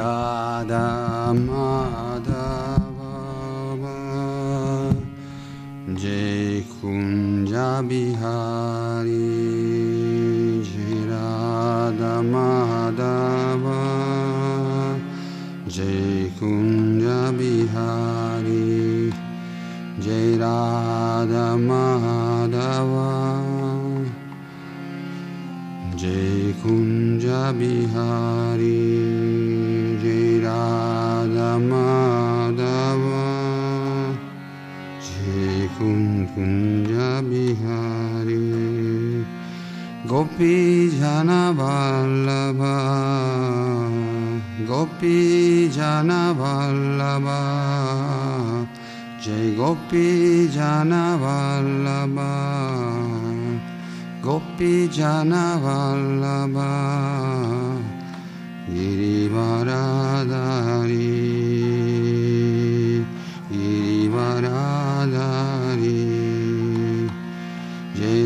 Radha Madhava Jai Kunja Bihari Jai Radha Madhava Jai Kunja Bihari Jai Radha Madhava Jai Kunja Bihari Madhava Jai Kunja Bihari Gopi Jana Vallabha Gopi Jana Vallabha Jai Gopi Jana Vallabha Gopi Jana Vallabha Girivaradari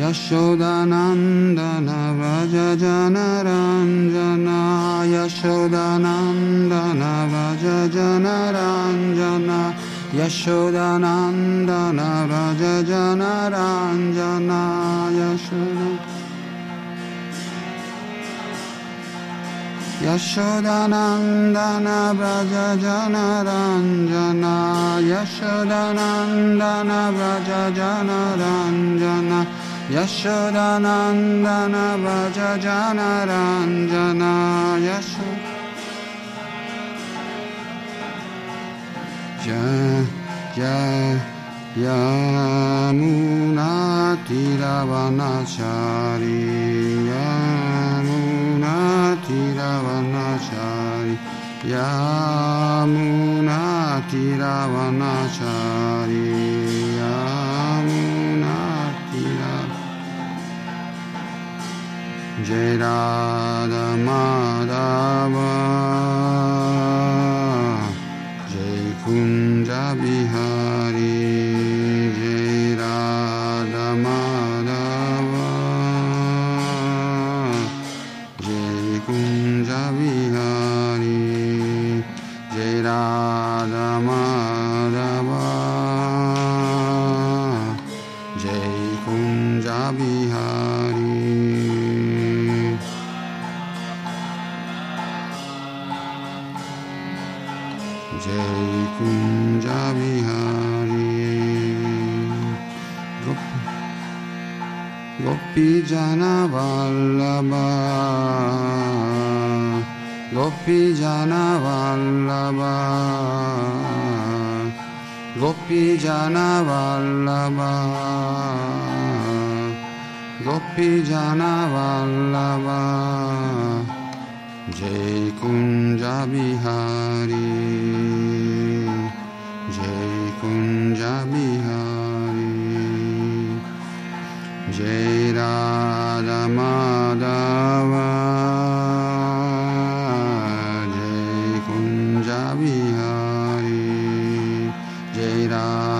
Yashodanandan व्रज जनरञ्जना यशोदानन्दन व्रज जनरञ्जना यशोदानन्दन व्रज जनरञ्जना यशोदा यशोदानन्दन व्रज जनरञ्जना यशोदानन्दन व्रज जनरञ्जना Yashodanandana Braja Jana Ranjana Yashodanandana Braja Jana Jai Radha Madhava. Jai Gopi Jana Vallabha Gopi Jana Vallabha Jai Kunja Radha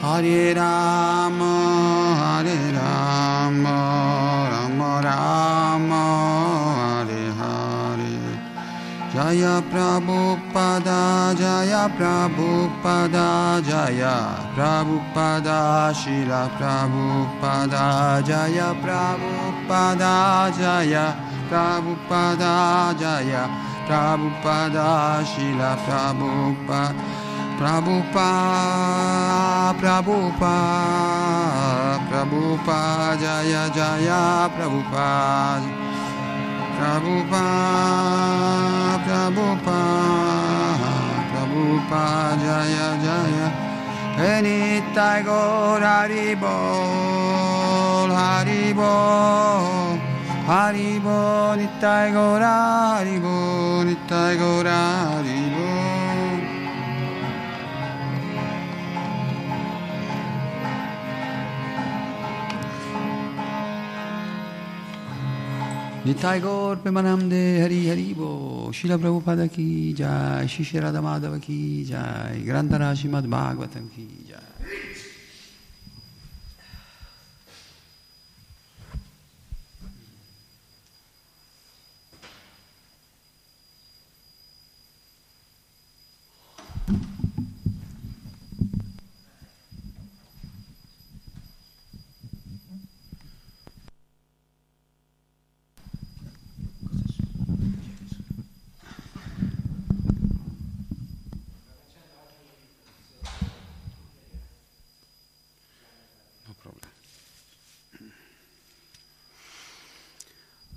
Hare Rama, Hare Rama, Rama Rama, Hare Hare. Jaya Prabhupada, Jaya Prabhupada, Jaya Prabhupada, Shila Prabhupada, Jaya Prabhupada, Jaya Prabhupada, Jaya Prabhupada, Shila Prabhupada. Prabhupada, Prabhupada, Prabhupada, Jaya Jaya Prabhupada, Prabhupada, Prabhupada, Prabhupada, Jaya Jaya, Enitai Gaur Haribol, Haribol, Haribol, Nitai Gaur Haribol, Nitai Gaur Haribol. Nitai Gaur Pemanamde Hari Haribo Shila Prabhupada ki jai Shishi Radha Madhava ki jai Grandhara Srimad Bhagavatam ki jai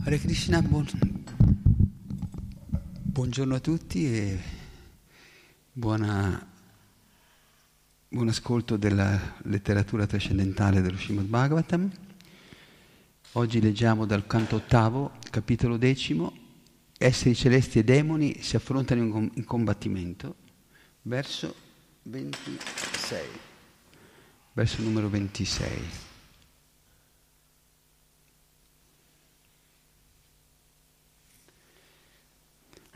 Hare Krishna, buon- buongiorno a tutti e buona- buon ascolto della letteratura trascendentale dello Srimad Bhagavatam. Oggi leggiamo dal canto ottavo, capitolo decimo, esseri celesti e demoni si affrontano in, com- in combattimento, verso 26, verso numero 26.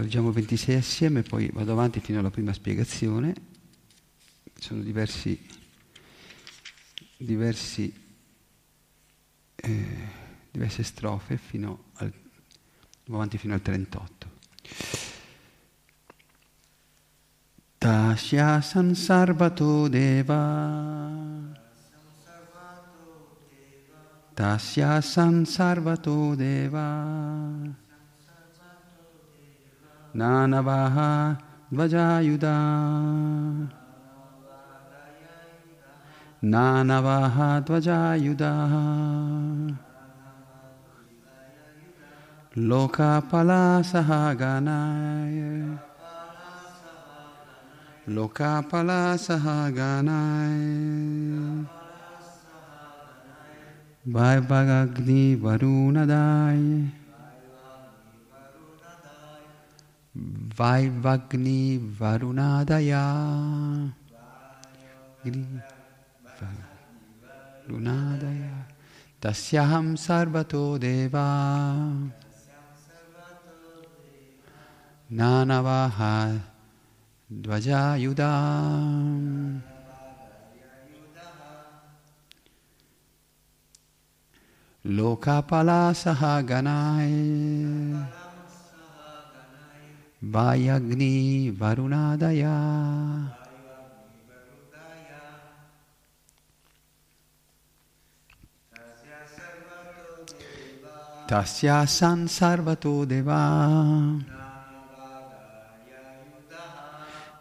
Leggiamo il 26 assieme, poi vado avanti fino alla prima spiegazione. Sono diversi, diversi, eh, diverse strofe fino al, avanti fino al 38. Tasya sansarvato deva Tasya sansarvato deva Nanavaha Dvajayuda Nanavaha Dvajayuda Lokapala Sahaganaya Lokapala Sahaganaya Vaivagagni Vaivagni Varunadaya. Varunadaya. Tasyaham Sarvato Deva. Nanavaha Dvajayudam Lokapala Sahaganai Vayagni Varunadaya Tasya San Sarvato Deva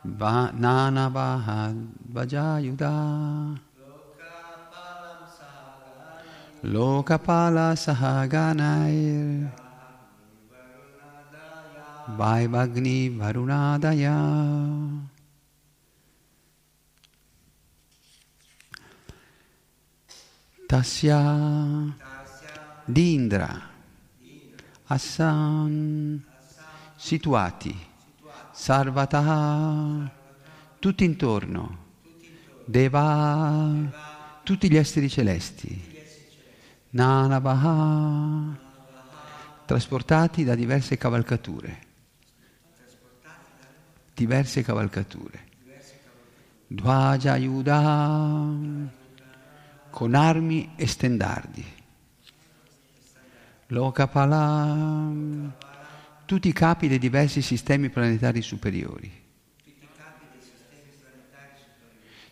Va Nanavaha Vajayuda Lokapala Sahaganair Vaivagni Varunadaya. Tasya di Indra Assan situati. Sarvataha. Tutti intorno. Deva. Tutti gli esseri celesti. Nanavaha trasportati da diverse cavalcature diverse cavalcature. Dvaja Yuda con armi e stendardi. Lokapala tutti i capi dei diversi sistemi planetari superiori.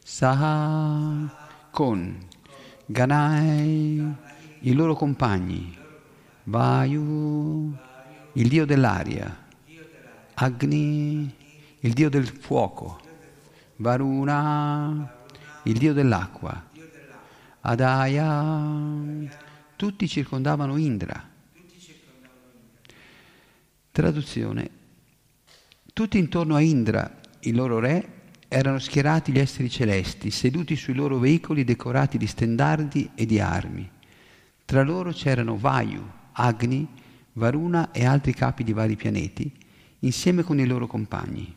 Saha con Ganai i loro compagni. Vayu il dio dell'aria. Agni il dio del fuoco Varuna il dio dell'acqua Adaya tutti circondavano Indra traduzione tutti intorno a Indra il loro re erano schierati gli esseri celesti seduti sui loro veicoli decorati di stendardi e di armi tra loro c'erano Vayu, Agni, Varuna e altri capi di vari pianeti, insieme con i loro compagni.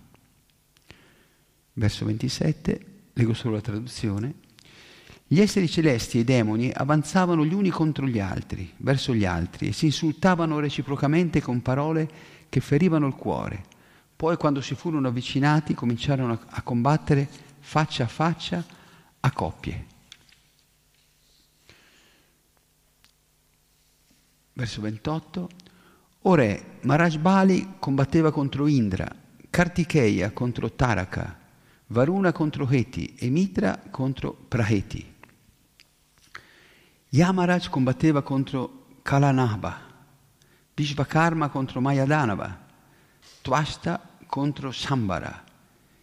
Verso 27, leggo solo la traduzione. Gli esseri celesti e i demoni avanzavano gli uni contro gli altri, verso gli altri, e si insultavano reciprocamente con parole che ferivano il cuore. Poi, quando si furono avvicinati, cominciarono a, combattere faccia a faccia a coppie. verso 28, O re, Marajbali combatteva contro Indra, Kartikeya contro Taraka, Varuna contro Heti e Mitra contro Praheti. Yamaraj combatteva contro Kalanabha, Vishvakarma contro Mayadanava, Twasta contro Sambara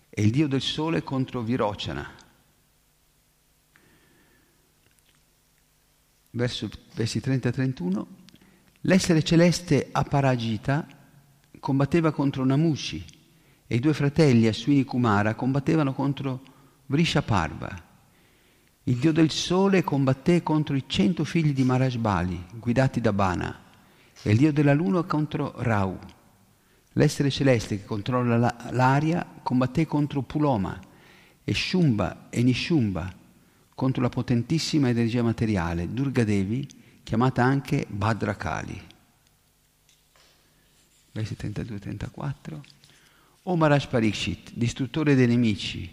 e il dio del sole contro Virocana. Verso, versi 30 e 31. L'essere celeste Aparagita combatteva contro Namushi e i due fratelli Aswini Kumara combattevano contro Vrishaparva. Il dio del sole combatté contro i cento figli di Marajbali, guidati da Bana, e il dio della luna contro Rau. L'essere celeste che controlla l'aria combatté contro Puloma e Shumba e Nishumba contro la potentissima energia materiale, Durga Devi, chiamata anche Bhadrakali. Versi 32-34. O Maharaj Parikshit, distruttore dei nemici,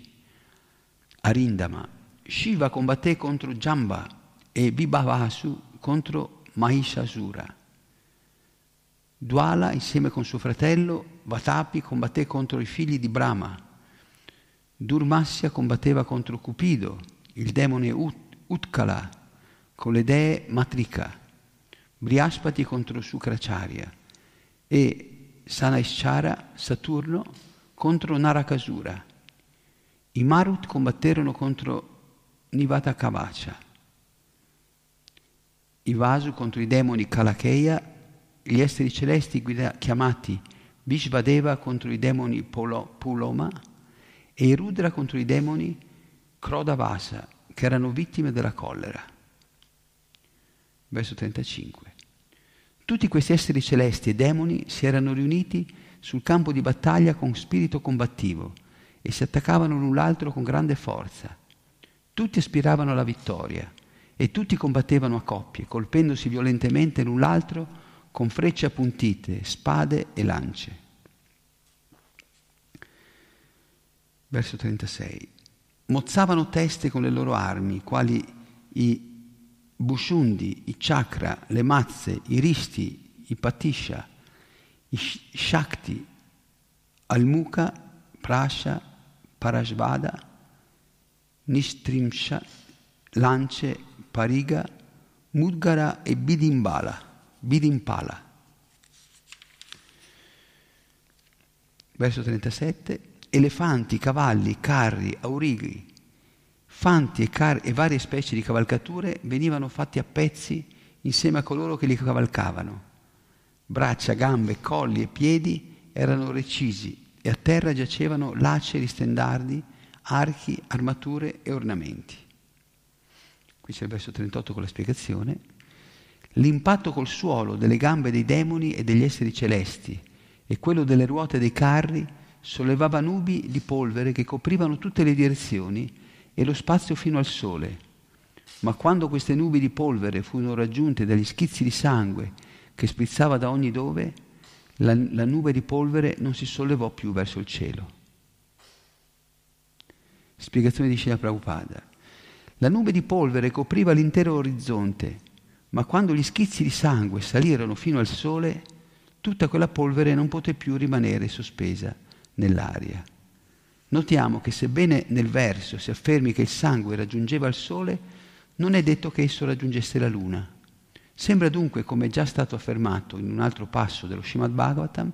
Arindama, Shiva combatté contro Jamba e Vibhavasu contro Mahishasura. Dwala, insieme con suo fratello, Vatapi combatté contro i figli di Brahma. Durmasya combatteva contro Cupido, il demone Ut- Utkala, con le dee Matrika, Briaspati contro Sukracharya e Sanaishara, Saturno, contro Narakasura. I Marut combatterono contro Nivata Kavacha, i Vasu contro i demoni Kalakeya, gli esseri celesti guida- chiamati Vishvadeva contro i demoni Polo- Puloma e i Rudra contro i demoni Krodavasa, che erano vittime della collera verso 35. Tutti questi esseri celesti e demoni si erano riuniti sul campo di battaglia con spirito combattivo e si attaccavano l'un l'altro con grande forza. Tutti aspiravano alla vittoria e tutti combattevano a coppie, colpendosi violentemente l'un l'altro con frecce appuntite, spade e lance. Verso 36. Mozzavano teste con le loro armi, quali i bushundi, i chakra, le mazze, i risti, i patisha, i shakti, almuka, prasha, parashvada, nistrimsha, lance, pariga, mudgara e bidimbala, bidimpala. Verso 37. Elefanti, cavalli, carri, aurighi, fanti e, car- e varie specie di cavalcature venivano fatti a pezzi insieme a coloro che li cavalcavano. Braccia, gambe, colli e piedi erano recisi e a terra giacevano laceri, stendardi, archi, armature e ornamenti. Qui c'è il verso 38 con la spiegazione. L'impatto col suolo delle gambe dei demoni e degli esseri celesti e quello delle ruote dei carri sollevava nubi di polvere che coprivano tutte le direzioni e lo spazio fino al sole. Ma quando queste nubi di polvere furono raggiunte dagli schizzi di sangue che sprizzava da ogni dove, la, la nube di polvere non si sollevò più verso il cielo. Spiegazione di Shila Prabhupada. La nube di polvere copriva l'intero orizzonte, ma quando gli schizzi di sangue salirono fino al sole, tutta quella polvere non poté più rimanere sospesa nell'aria. Notiamo che sebbene nel verso si affermi che il sangue raggiungeva il sole, non è detto che esso raggiungesse la luna. Sembra dunque, come già stato affermato in un altro passo dello Srimad Bhagavatam,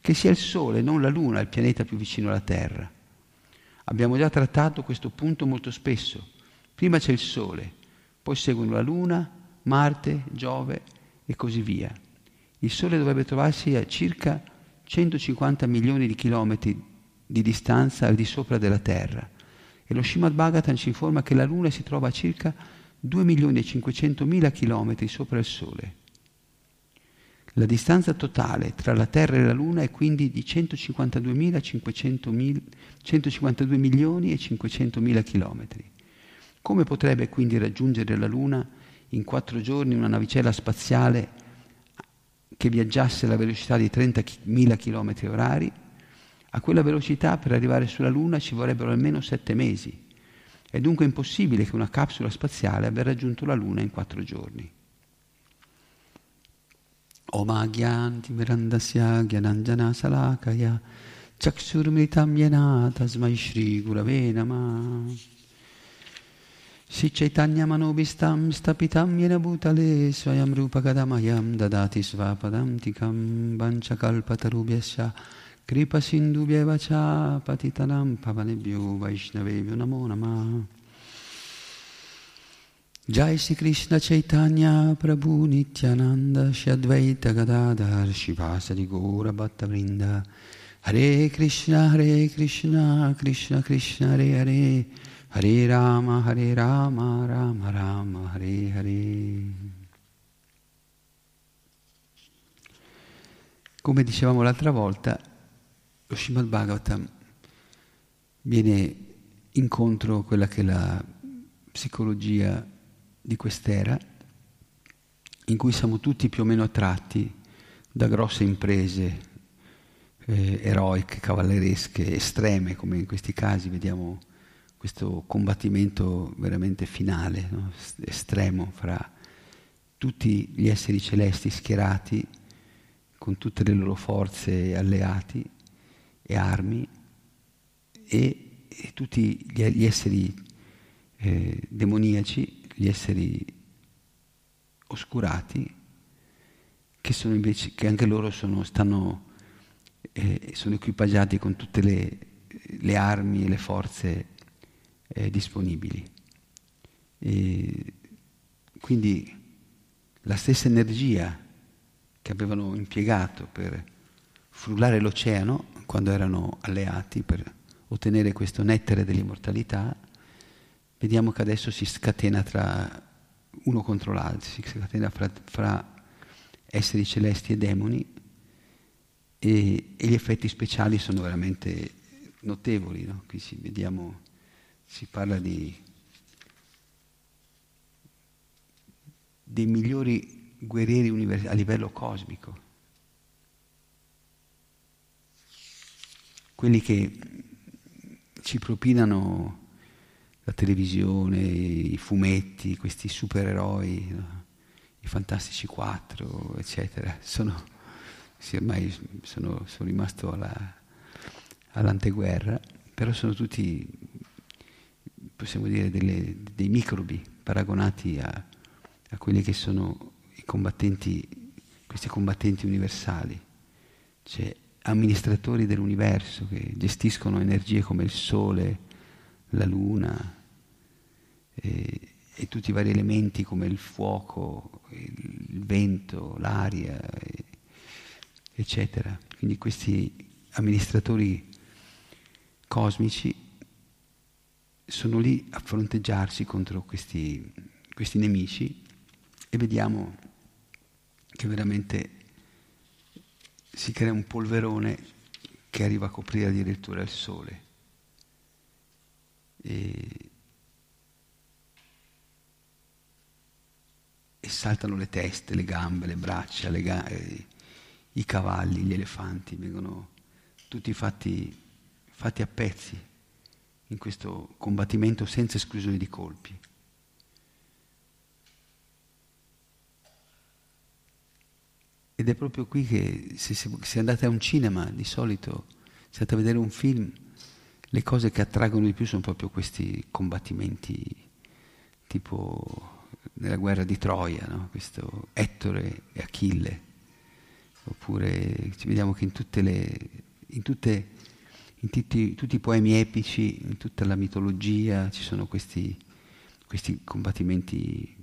che sia il sole, non la luna, il pianeta più vicino alla Terra. Abbiamo già trattato questo punto molto spesso. Prima c'è il sole, poi seguono la luna, Marte, Giove e così via. Il sole dovrebbe trovarsi a circa 150 milioni di chilometri di distanza al di sopra della Terra. E lo Srimad Bhagavatam ci informa che la Luna si trova a circa 2 milioni e 500 mila chilometri sopra il Sole. La distanza totale tra la Terra e la Luna è quindi di 152, 152 milioni e 500 mila chilometri. Come potrebbe quindi raggiungere la Luna in quattro giorni una navicella spaziale che viaggiasse alla velocità di 30.000 km orari? A quella velocità per arrivare sulla Luna ci vorrebbero almeno sette mesi. È dunque impossibile che una capsula spaziale abbia raggiunto la Luna in quattro giorni. Omagyanti Mirandasya Gyananjana Salakaya Chaksurmitam Yena Tasmai Shri Gurave Chaitanya Manobistam Stapitam Yena Bhutale Swayam Rupa Kadamayam Dadati Svapadam Tikam Vanchakalpatarubhyasya Kripa Sindhubhyeva Cha Patitanam Pavanebhyo Vaishnavebhyo Namo Namah Jai Sri Krishna Chaitanya Prabhu Nityananda Shadvaita Gadadhar Shivasari Gora Bhatta Vrinda. Hare Krishna Hare Krishna Krishna Krishna Hare Hare. Hare Rama Hare Rama Rama Rama Hare Hare. Come dicevamo l'altra volta, lo Srimad Bhagavatam viene incontro a quella che è la psicologia di quest'era, in cui siamo tutti più o meno attratti da grosse imprese eh, eroiche, cavalleresche, estreme, come in questi casi vediamo questo combattimento veramente finale, no? estremo, fra tutti gli esseri celesti schierati con tutte le loro forze alleati e armi e, e tutti gli, gli esseri eh, demoniaci, gli esseri oscurati, che, sono invece, che anche loro sono, stanno, eh, sono equipaggiati con tutte le, le, armi e le forze eh, disponibili. E quindi la stessa energia che avevano impiegato per frullare l'oceano quando erano alleati per ottenere questo nettare dell'immortalità, vediamo che adesso si scatena tra uno contro l'altro, si scatena fra, fra esseri celesti e demoni e, e, gli effetti speciali sono veramente notevoli. No? Qui si, vediamo, si parla di, dei migliori guerrieri univers- a livello cosmico, quelli che ci propinano la televisione, i fumetti, questi supereroi, no? i Fantastici Quattro, eccetera. Sono, sì, ormai sono, sono rimasto alla, all'anteguerra, però sono tutti, possiamo dire, delle, dei microbi paragonati a, a quelli che sono i combattenti, questi combattenti universali. Cioè, amministratori dell'universo che gestiscono energie come il sole, la luna e, e tutti i vari elementi come il fuoco, il vento, l'aria, e, eccetera. Quindi questi amministratori cosmici sono lì a fronteggiarsi contro questi, questi nemici e vediamo che veramente si crea un polverone che arriva a coprire addirittura il sole. E, e saltano le teste, le gambe, le braccia, le ga- i cavalli, gli elefanti, vengono tutti fatti, fatti a pezzi in questo combattimento senza esclusione di colpi. Ed è proprio qui che se, se, andate a un cinema, di solito, se andate a vedere un film, le cose che attraggono di più sono proprio questi combattimenti, tipo nella guerra di Troia, no? questo Ettore e Achille. Oppure vediamo che in le, in tutte, in tutti, tutti, i poemi epici, in tutta la mitologia, ci sono questi, questi combattimenti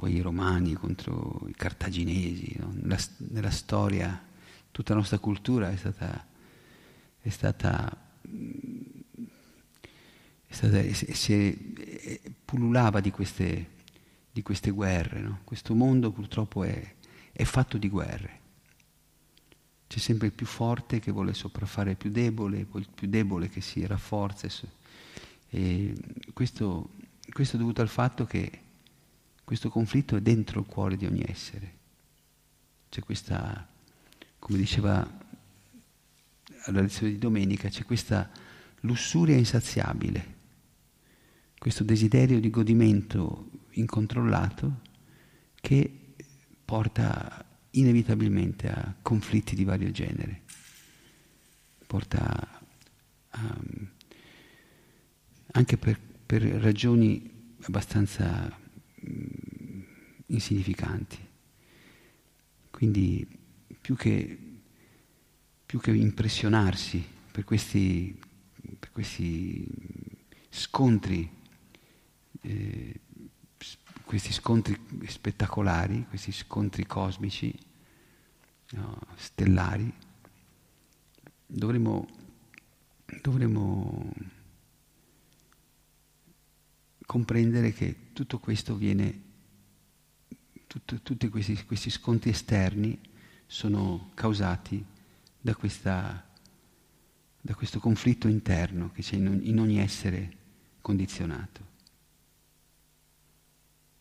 poi i romani contro i cartaginesi, no? nella, nella, storia, tutta la nostra cultura è stata, è stata, è stata si è, pullulava di queste, di queste guerre. No? Questo mondo purtroppo è, è fatto di guerre. C'è sempre il più forte che vuole sopraffare il più debole, poi il più debole che si rafforza. E questo, questo è dovuto al fatto che questo conflitto è dentro il cuore di ogni essere. C'è questa, come diceva alla lezione di domenica, c'è questa lussuria insaziabile, questo desiderio di godimento incontrollato che porta inevitabilmente a conflitti di vario genere, porta a, anche per, per ragioni abbastanza insignificanti. Quindi più che, più che impressionarsi per questi, per questi scontri, eh, questi scontri spettacolari, questi scontri cosmici, no, stellari, dovremmo, dovremmo comprendere che tutto questo viene tutto, tutti questi, questi, scontri esterni sono causati da, questa, da questo conflitto interno che c'è in, ogni essere condizionato.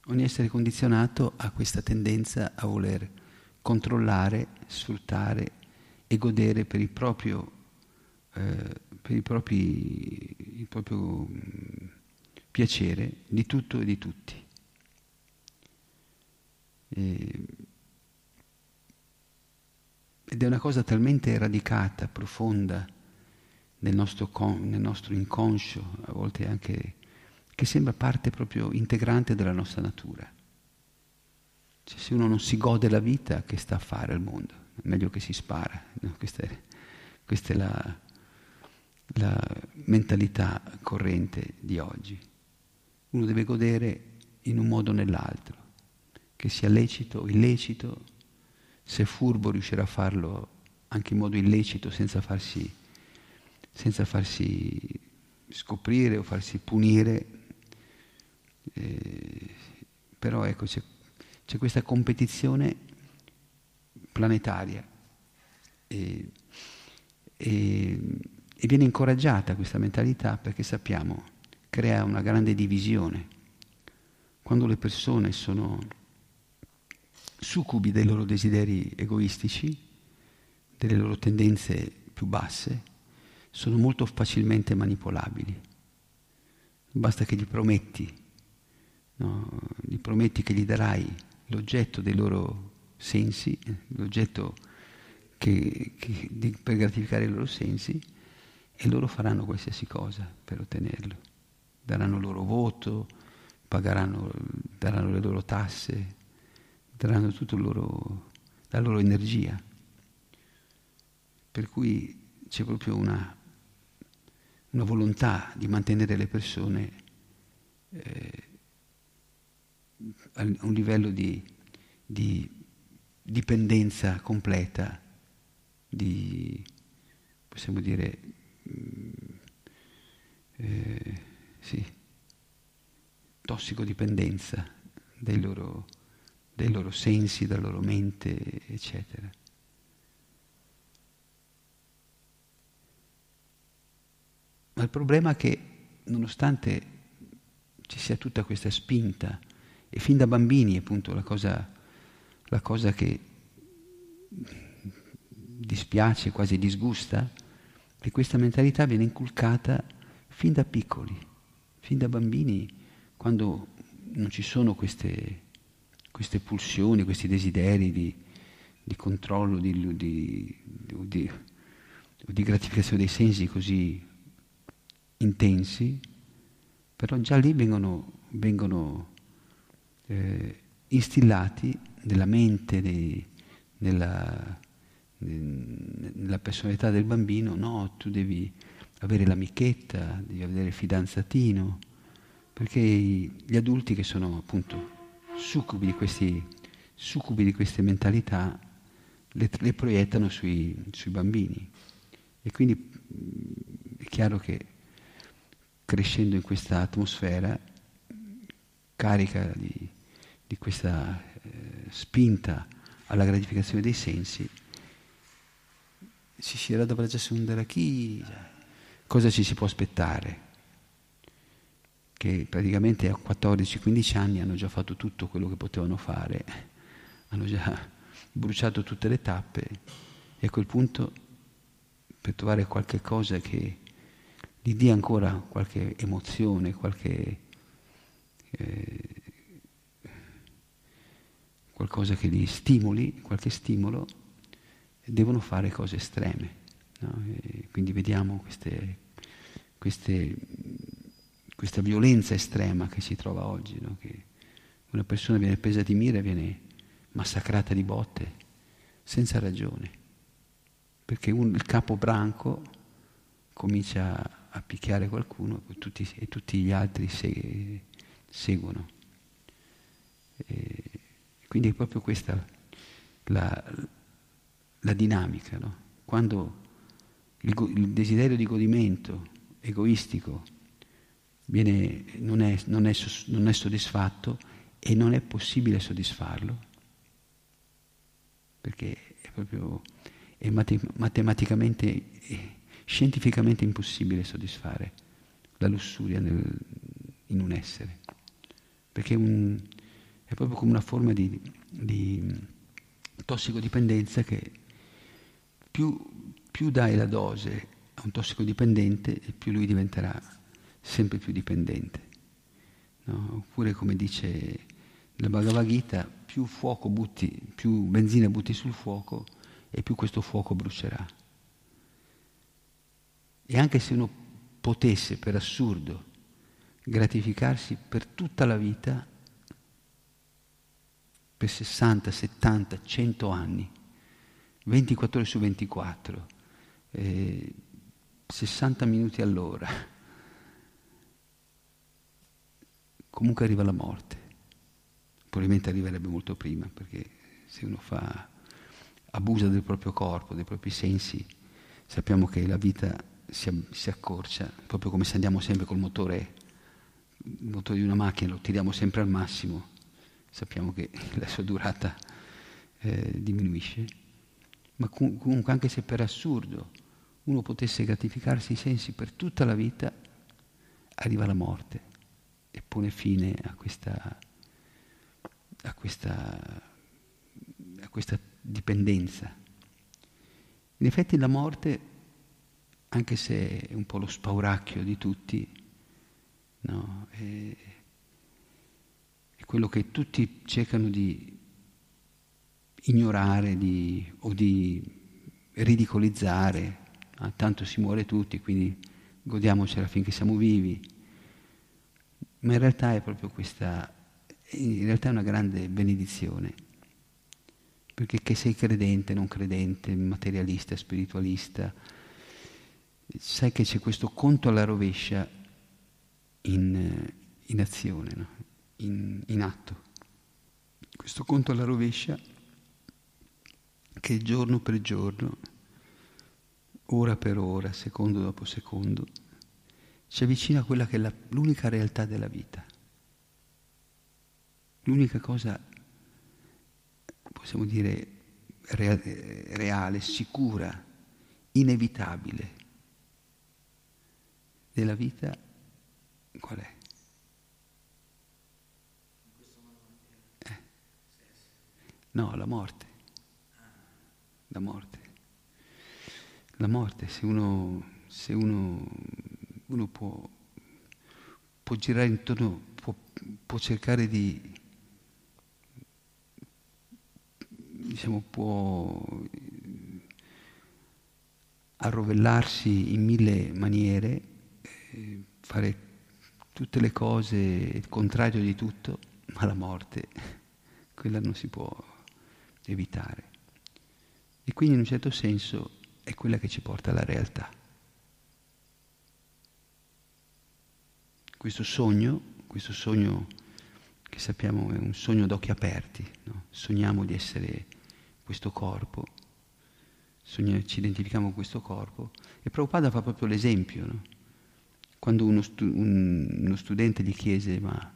Ogni essere condizionato ha questa tendenza a voler controllare, sfruttare e godere per il proprio, eh, per il propri, il proprio piacere di tutto e di tutti. E, ed è una cosa talmente radicata, profonda nel nostro, con, nel nostro inconscio, a volte anche, che sembra parte proprio integrante della nostra natura. Cioè, se uno non si gode la vita, che sta a fare al mondo? È meglio che si spara. No? Questa, è, questa è la, la mentalità corrente di oggi. Uno deve godere in un modo o nell'altro che sia lecito o illecito, se furbo riuscirà a farlo anche in modo illecito senza farsi, senza farsi scoprire o farsi punire. Eh, però ecco, c'è, c'è questa competizione planetaria E, e, e viene incoraggiata questa mentalità perché sappiamo, crea una grande divisione. Quando le persone sono succubi dei loro desideri egoistici, delle loro tendenze più basse, sono molto facilmente manipolabili. Basta che gli prometti, no? gli prometti che gli darai l'oggetto dei loro sensi, l'oggetto che, che, di, per gratificare i loro sensi, e loro faranno qualsiasi cosa per ottenerlo. Daranno il loro voto, pagheranno, daranno le loro tasse, daranno tutta la loro energia. Per cui c'è proprio una, una volontà di mantenere le persone eh, a un livello di, di dipendenza completa, di, possiamo dire, mm, eh, sì, tossicodipendenza dei loro, dei loro sensi, della loro mente, eccetera. Ma il problema è che nonostante ci sia tutta questa spinta, e fin da bambini appunto la cosa, la cosa che dispiace, quasi disgusta, che questa mentalità viene inculcata fin da piccoli, fin da bambini, quando non ci sono queste, queste pulsioni, questi desideri di, di controllo, di, di, di gratificazione dei sensi così intensi, però già lì vengono, vengono eh, instillati nella mente, nei, nella, nella personalità del bambino, no, tu devi avere l'amichetta, devi avere il fidanzatino, perché gli adulti che sono appunto succubi di, questi, succubi di queste mentalità le, le proiettano sui, sui, bambini. E quindi è chiaro che crescendo in questa atmosfera carica di, di questa eh, spinta alla gratificazione dei sensi, si si Radha Vraja Sundara chi, cosa ci si può aspettare? Che praticamente a 14-15 anni hanno già fatto tutto quello che potevano fare, hanno già bruciato tutte le tappe e a quel punto per trovare qualche cosa che gli dia ancora qualche emozione, qualche, eh, qualcosa che li stimoli, qualche stimolo, devono fare cose estreme. No? quindi vediamo queste, queste, questa violenza estrema che si trova oggi, no? che una persona viene presa di mira e viene massacrata di botte senza ragione, perché un, il capo branco comincia a picchiare qualcuno e tutti, e tutti gli altri se, seguono. E quindi è proprio questa la, la dinamica. No? Quando il, desiderio di godimento egoistico viene, non, è, non, è, non è soddisfatto e non è possibile soddisfarlo, perché è proprio è matematicamente scientificamente impossibile soddisfare la lussuria nel, in un essere, perché un, è, proprio come una forma di, di tossicodipendenza che più, più dai la dose a un tossicodipendente più lui diventerà sempre più dipendente. No? Oppure come dice la Bhagavad Gita, più fuoco butti, più benzina butti sul fuoco e più questo fuoco brucerà. E anche se uno potesse, per assurdo, gratificarsi per tutta la vita, per 60, 70, 100 anni, 24 ore su 24, eh, 60 minuti all'ora, comunque arriva la morte. Probabilmente arriverebbe molto prima, perché se uno fa, abusa del proprio corpo, dei propri sensi, sappiamo che la vita si, si, accorcia, proprio come se andiamo sempre col motore, il motore di una macchina, lo tiriamo sempre al massimo, sappiamo che la sua durata eh, diminuisce, ma comunque anche se per assurdo uno potesse gratificarsi i sensi per tutta la vita, arriva la morte e pone fine a questa, a questa, a questa dipendenza. In effetti la morte, anche se è un po' lo spauracchio di tutti, no, è, è quello che tutti cercano di ignorare di, o di ridicolizzare, ah, tanto si muore tutti, quindi godiamocela finché siamo vivi. Ma in realtà è proprio questa, in realtà è una grande benedizione, perché che sei credente, non credente, materialista, spiritualista, sai che c'è questo conto alla rovescia in, in azione, no? in, in atto. Questo conto alla rovescia che giorno per giorno, ora per ora, secondo dopo secondo, ci avvicina a quella che è la, l'unica realtà della vita. L'unica cosa, possiamo dire, reale, sicura, inevitabile della vita, qual è? Eh. No, la morte la morte. La morte, se uno, se uno, uno può, può, girare intorno, può, può cercare di, diciamo, può arrovellarsi in mille maniere, eh, fare tutte le cose il contrario di tutto, ma la morte, quella non si può evitare. E quindi in un certo senso è quella che ci porta alla realtà. Questo sogno, questo sogno che sappiamo è un sogno d'occhi aperti, no? sogniamo di essere questo corpo, sogniamo, ci identifichiamo con questo corpo e Prabhupada fa proprio l'esempio. No? Quando uno, stu- un, uno, studente gli chiese ma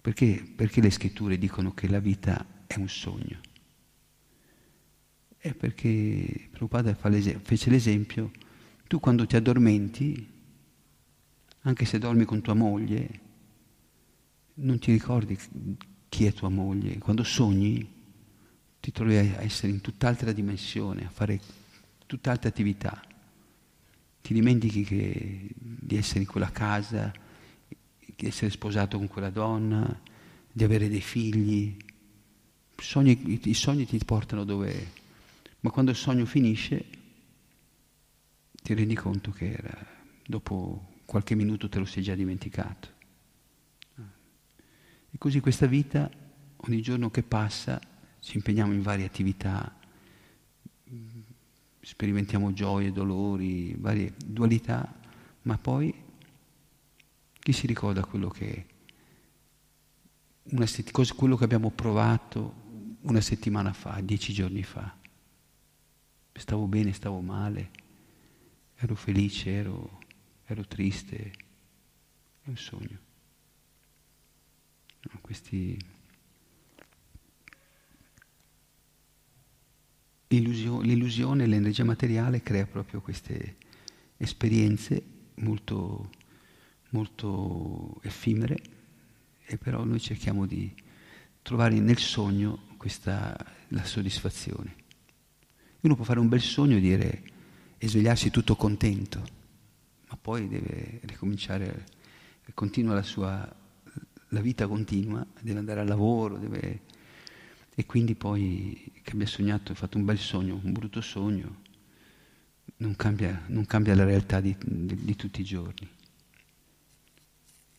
perché, perché le scritture dicono che la vita è un sogno? È perché Prabhupada fece l'esempio, tu quando ti addormenti, anche se dormi con tua moglie, non ti ricordi chi è tua moglie. Quando sogni ti trovi a essere in tutt'altra dimensione, a fare tutt'altre attività. Ti dimentichi che, di essere in quella casa, di essere sposato con quella donna, di avere dei figli. Sogni, I sogni ti portano dove ma quando il sogno finisce ti rendi conto che era, dopo qualche minuto te lo sei già dimenticato. E così questa vita, ogni giorno che passa, ci impegniamo in varie attività, sperimentiamo gioie, dolori, varie dualità, ma poi chi si ricorda quello che, una, quello che abbiamo provato una settimana fa, dieci giorni fa? Stavo bene, stavo male, ero felice, ero, ero triste, è un sogno. No, questi... L'illusione, l'illusione, l'energia materiale crea proprio queste esperienze molto, molto effimere e però noi cerchiamo di trovare nel sogno questa, la soddisfazione. Uno può fare un bel sogno e, dire, e svegliarsi tutto contento, ma poi deve ricominciare, continua la sua, la vita continua, deve andare al lavoro, deve, e quindi poi che abbia sognato, fatto un bel sogno, un brutto sogno, non cambia, non cambia la realtà di, di, di tutti i giorni.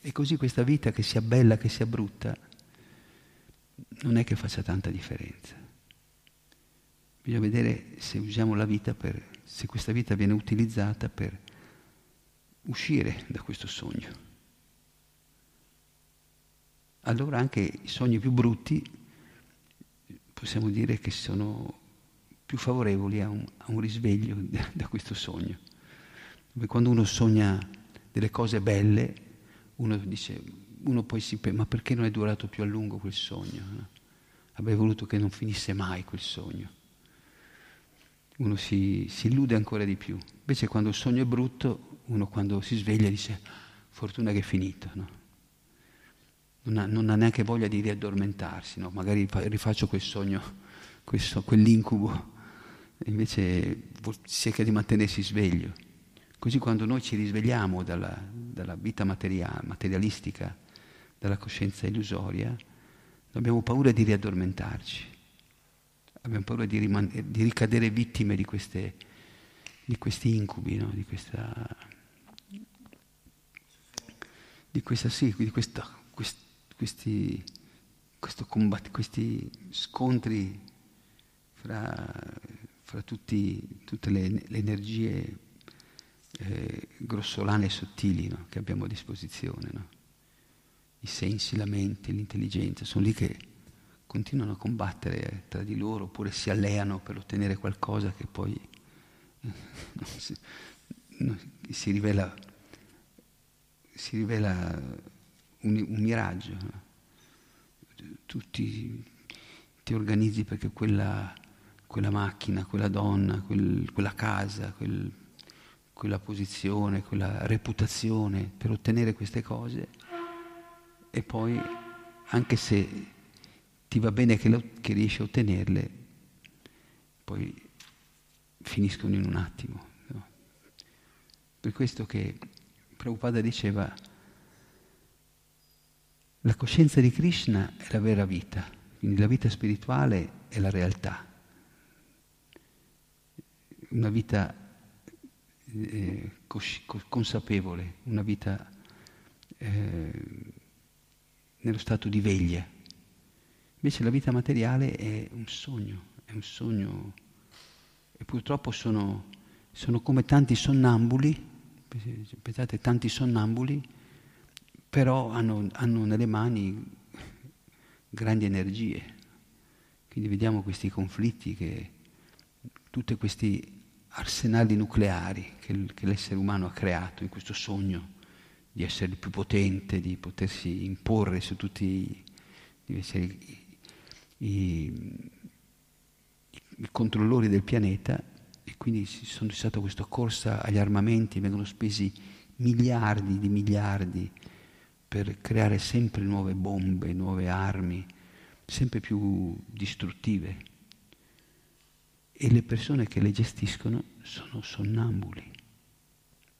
E così questa vita, che sia bella, che sia brutta, non è che faccia tanta differenza. Bisogna vedere se usiamo la vita per, se questa vita viene utilizzata per uscire da questo sogno. Allora anche i sogni più brutti possiamo dire che sono più favorevoli a un, a un risveglio da, da questo sogno. Dove quando uno sogna delle cose belle, uno dice, uno poi si pensa, ma perché non è durato più a lungo quel sogno? No? Avrei voluto che non finisse mai quel sogno. Uno si, si illude ancora di più. Invece quando il sogno è brutto, uno quando si sveglia dice fortuna che è finito, no? non, ha, non, ha, neanche voglia di riaddormentarsi, no? magari rifaccio quel sogno, questo, quell'incubo, invece cerca di mantenersi sveglio. Così quando noi ci risvegliamo dalla, dalla vita materialistica, dalla coscienza illusoria, abbiamo paura di riaddormentarci, abbiamo paura di, riman- di ricadere vittime di, queste, di questi incubi, no? di questa, di questa, sì, di questa, quest, questi, combat- questi scontri fra, fra tutti, tutte le, le energie eh, grossolane e sottili no? che abbiamo a disposizione. No? I sensi, la mente, l'intelligenza sono lì che continuano a combattere tra di loro oppure si alleano per ottenere qualcosa che poi eh, si, si, rivela, si rivela un, un miraggio. Tu ti, ti, organizzi perché quella, quella macchina, quella donna, quel, quella casa, quel quella posizione, quella reputazione per ottenere queste cose e poi anche se ti va bene che, lo, che riesci a ottenerle, poi finiscono in un attimo. No? Per questo che Prabhupada diceva la coscienza di Krishna è la vera vita, quindi la vita spirituale è la realtà. Una vita eh, consapevole, una vita eh, nello stato di veglia. Invece la vita materiale è un sogno, è un sogno e purtroppo sono, sono come tanti sonnambuli, pensate tanti sonnambuli, però hanno, hanno nelle mani grandi energie. Quindi vediamo questi conflitti che tutti questi arsenali nucleari che, che l'essere umano ha creato in questo sogno di essere il più potente, di potersi imporre su tutti, di essere i, i, controllori del pianeta e quindi c'è stata questa corsa agli armamenti, vengono spesi miliardi di miliardi per creare sempre nuove bombe, nuove armi, sempre più distruttive e le persone che le gestiscono sono sonnambuli.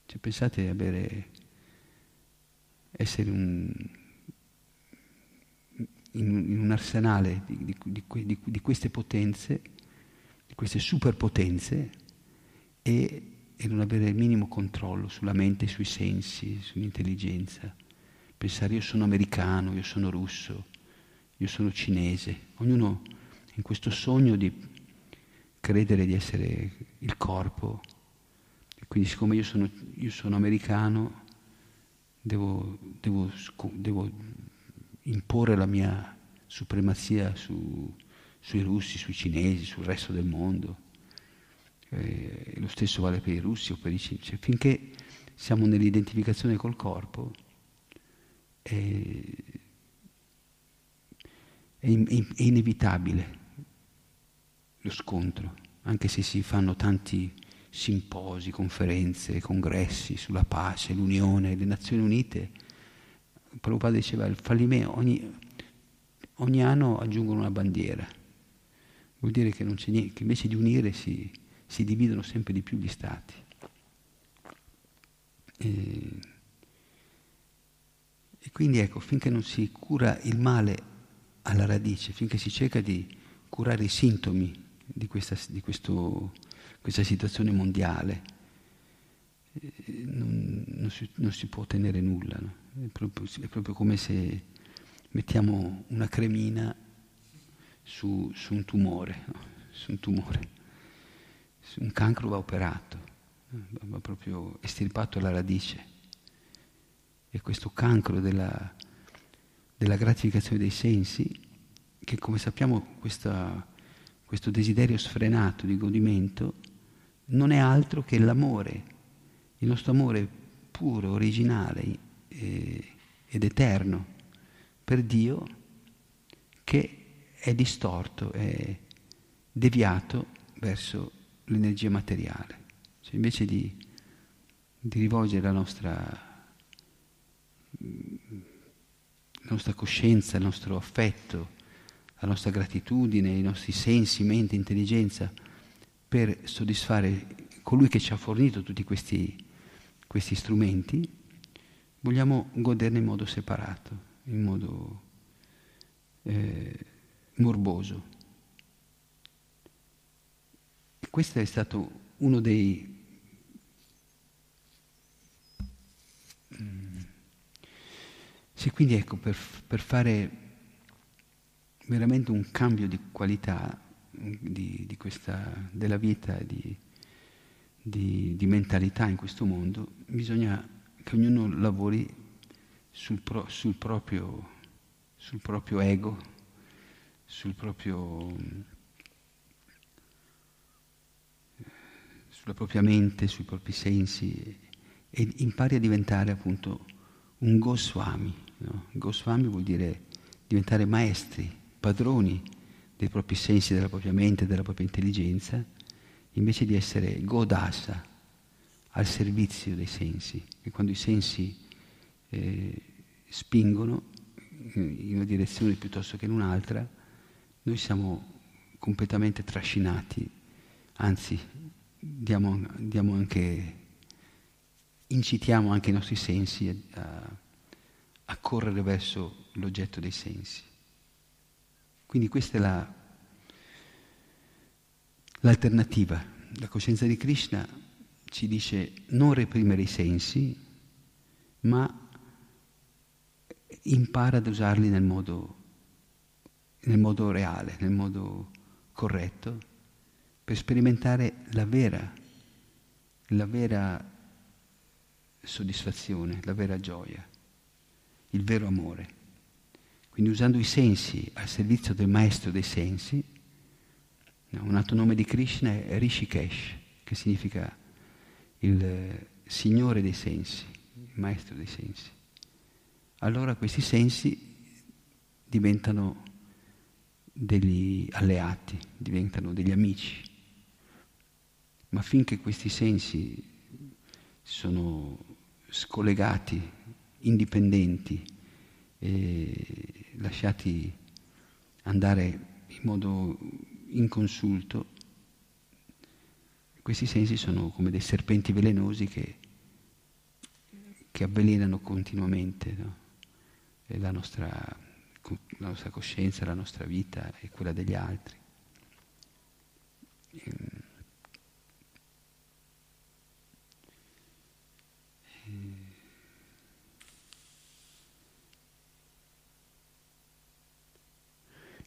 Cioè, pensate avere, essere un, in, in, un arsenale di, di, di, queste potenze, di queste superpotenze e, e non avere il minimo controllo sulla mente, sui sensi, sull'intelligenza. Pensare io sono americano, io sono russo, io sono cinese, ognuno in questo sogno di credere di essere il corpo. Quindi siccome io sono, io sono americano, devo, devo, devo, imporre la mia supremazia su, sui russi, sui cinesi, sul resto del mondo. Eh, lo stesso vale per i russi o per i cinesi. Cioè, finché siamo nell'identificazione col corpo, è, è, è inevitabile lo scontro, anche se si fanno tanti simposi, conferenze, congressi sulla pace, l'unione, le Nazioni Unite. Prabhupada diceva il fallimento, ogni, ogni anno aggiungono una bandiera. Vuol dire che, niente, che invece di unire si, si, dividono sempre di più gli stati. E, e quindi ecco, finché non si cura il male alla radice, finché si cerca di curare i sintomi di questa, di questo, questa situazione mondiale. Eh, non, non, si, non, si, può ottenere nulla, no? È, proprio, è, proprio, come se mettiamo una cremina su, su un tumore, no? su un tumore. Un cancro va operato, va proprio estirpato alla radice. E questo cancro della, della gratificazione dei sensi, che come sappiamo questa questo desiderio sfrenato di godimento, non è altro che l'amore, il nostro amore puro, originale ed eterno per Dio che è distorto, è deviato verso l'energia materiale. Cioè invece di, di rivolgere la nostra, la nostra coscienza, il nostro affetto, la nostra gratitudine, i nostri sensi, mente, intelligenza, per soddisfare colui che ci ha fornito tutti questi, questi strumenti, vogliamo goderne in modo separato, in modo eh, morboso. Questo è stato uno dei... Mm, sì, quindi ecco, per, per fare veramente un cambio di qualità di, di questa, della vita, di, di, di, mentalità in questo mondo, bisogna che ognuno lavori sul, pro, sul, proprio, sul proprio, ego, sul proprio, sulla propria mente, sui propri sensi e impari a diventare appunto un Goswami. No? Goswami vuol dire diventare maestri, padroni dei propri sensi, della propria mente, della propria intelligenza, invece di essere godasa al servizio dei sensi. E quando i sensi eh, spingono in una direzione piuttosto che in un'altra, noi siamo completamente trascinati, anzi diamo, diamo anche, incitiamo anche i nostri sensi a, a correre verso l'oggetto dei sensi. Quindi questa è la, l'alternativa. La coscienza di Krishna ci dice non reprimere i sensi, ma impara ad usarli nel modo, nel modo reale, nel modo corretto, per sperimentare la vera, la vera soddisfazione, la vera gioia, il vero amore. Quindi usando i sensi al servizio del maestro dei sensi, un altro nome di Krishna è Rishikesh, che significa il signore dei sensi, il maestro dei sensi. Allora questi sensi diventano degli alleati, diventano degli amici. Ma finché questi sensi sono scollegati, indipendenti, lasciati andare in modo inconsulto, questi sensi sono come dei serpenti velenosi che, che avvelenano continuamente no? la, nostra, la, nostra, coscienza, la nostra vita e quella degli altri. Ehm,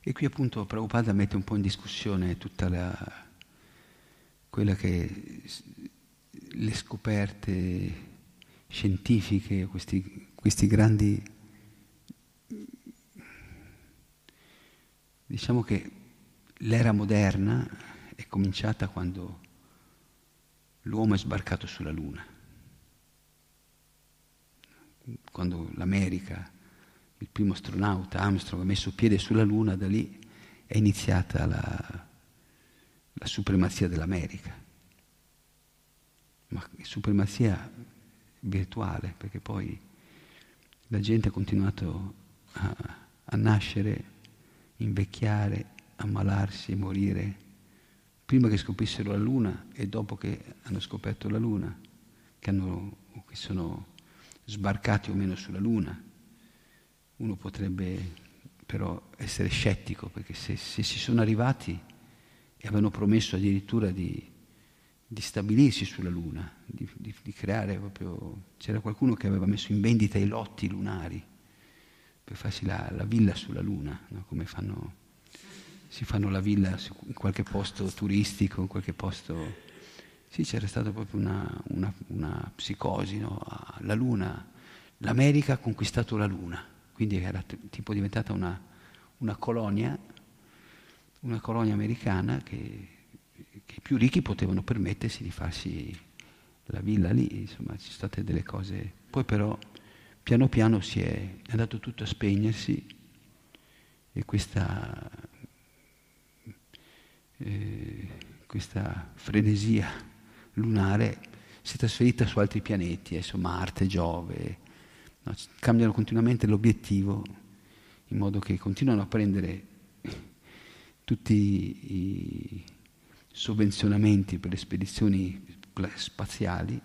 E qui appunto Prabhupada mette un po' in discussione tutta la, quella che le scoperte scientifiche, questi, questi grandi... Diciamo che l'era moderna è cominciata quando l'uomo è sbarcato sulla Luna, quando l'America il primo astronauta Armstrong ha messo piede sulla Luna, da lì è iniziata la, la supremazia dell'America. Ma supremazia virtuale, perché poi la gente ha continuato a, a nascere, invecchiare, ammalarsi morire, prima che scoprissero la Luna e dopo che hanno scoperto la Luna, che, hanno, che sono sbarcati o meno sulla Luna uno potrebbe però essere scettico, perché se, se si sono arrivati e avevano promesso addirittura di, di stabilirsi sulla Luna, di, di, di, creare proprio... C'era qualcuno che aveva messo in vendita i lotti lunari per farsi la, la villa sulla Luna, no? come fanno, si fanno la villa in qualche posto turistico, in qualche posto... Sì, c'era stata proprio una, una, una psicosi, no? la Luna, l'America ha conquistato la Luna quindi era t- tipo diventata una, una, colonia, una colonia americana che, che, i più ricchi potevano permettersi di farsi la villa lì, insomma ci sono state delle cose. Poi però piano piano si è, andato tutto a spegnersi e questa, eh, questa frenesia lunare si è trasferita su altri pianeti, adesso Marte, Giove, no? cambiano continuamente l'obiettivo in modo che continuano a prendere tutti i sovvenzionamenti per le spedizioni spaziali,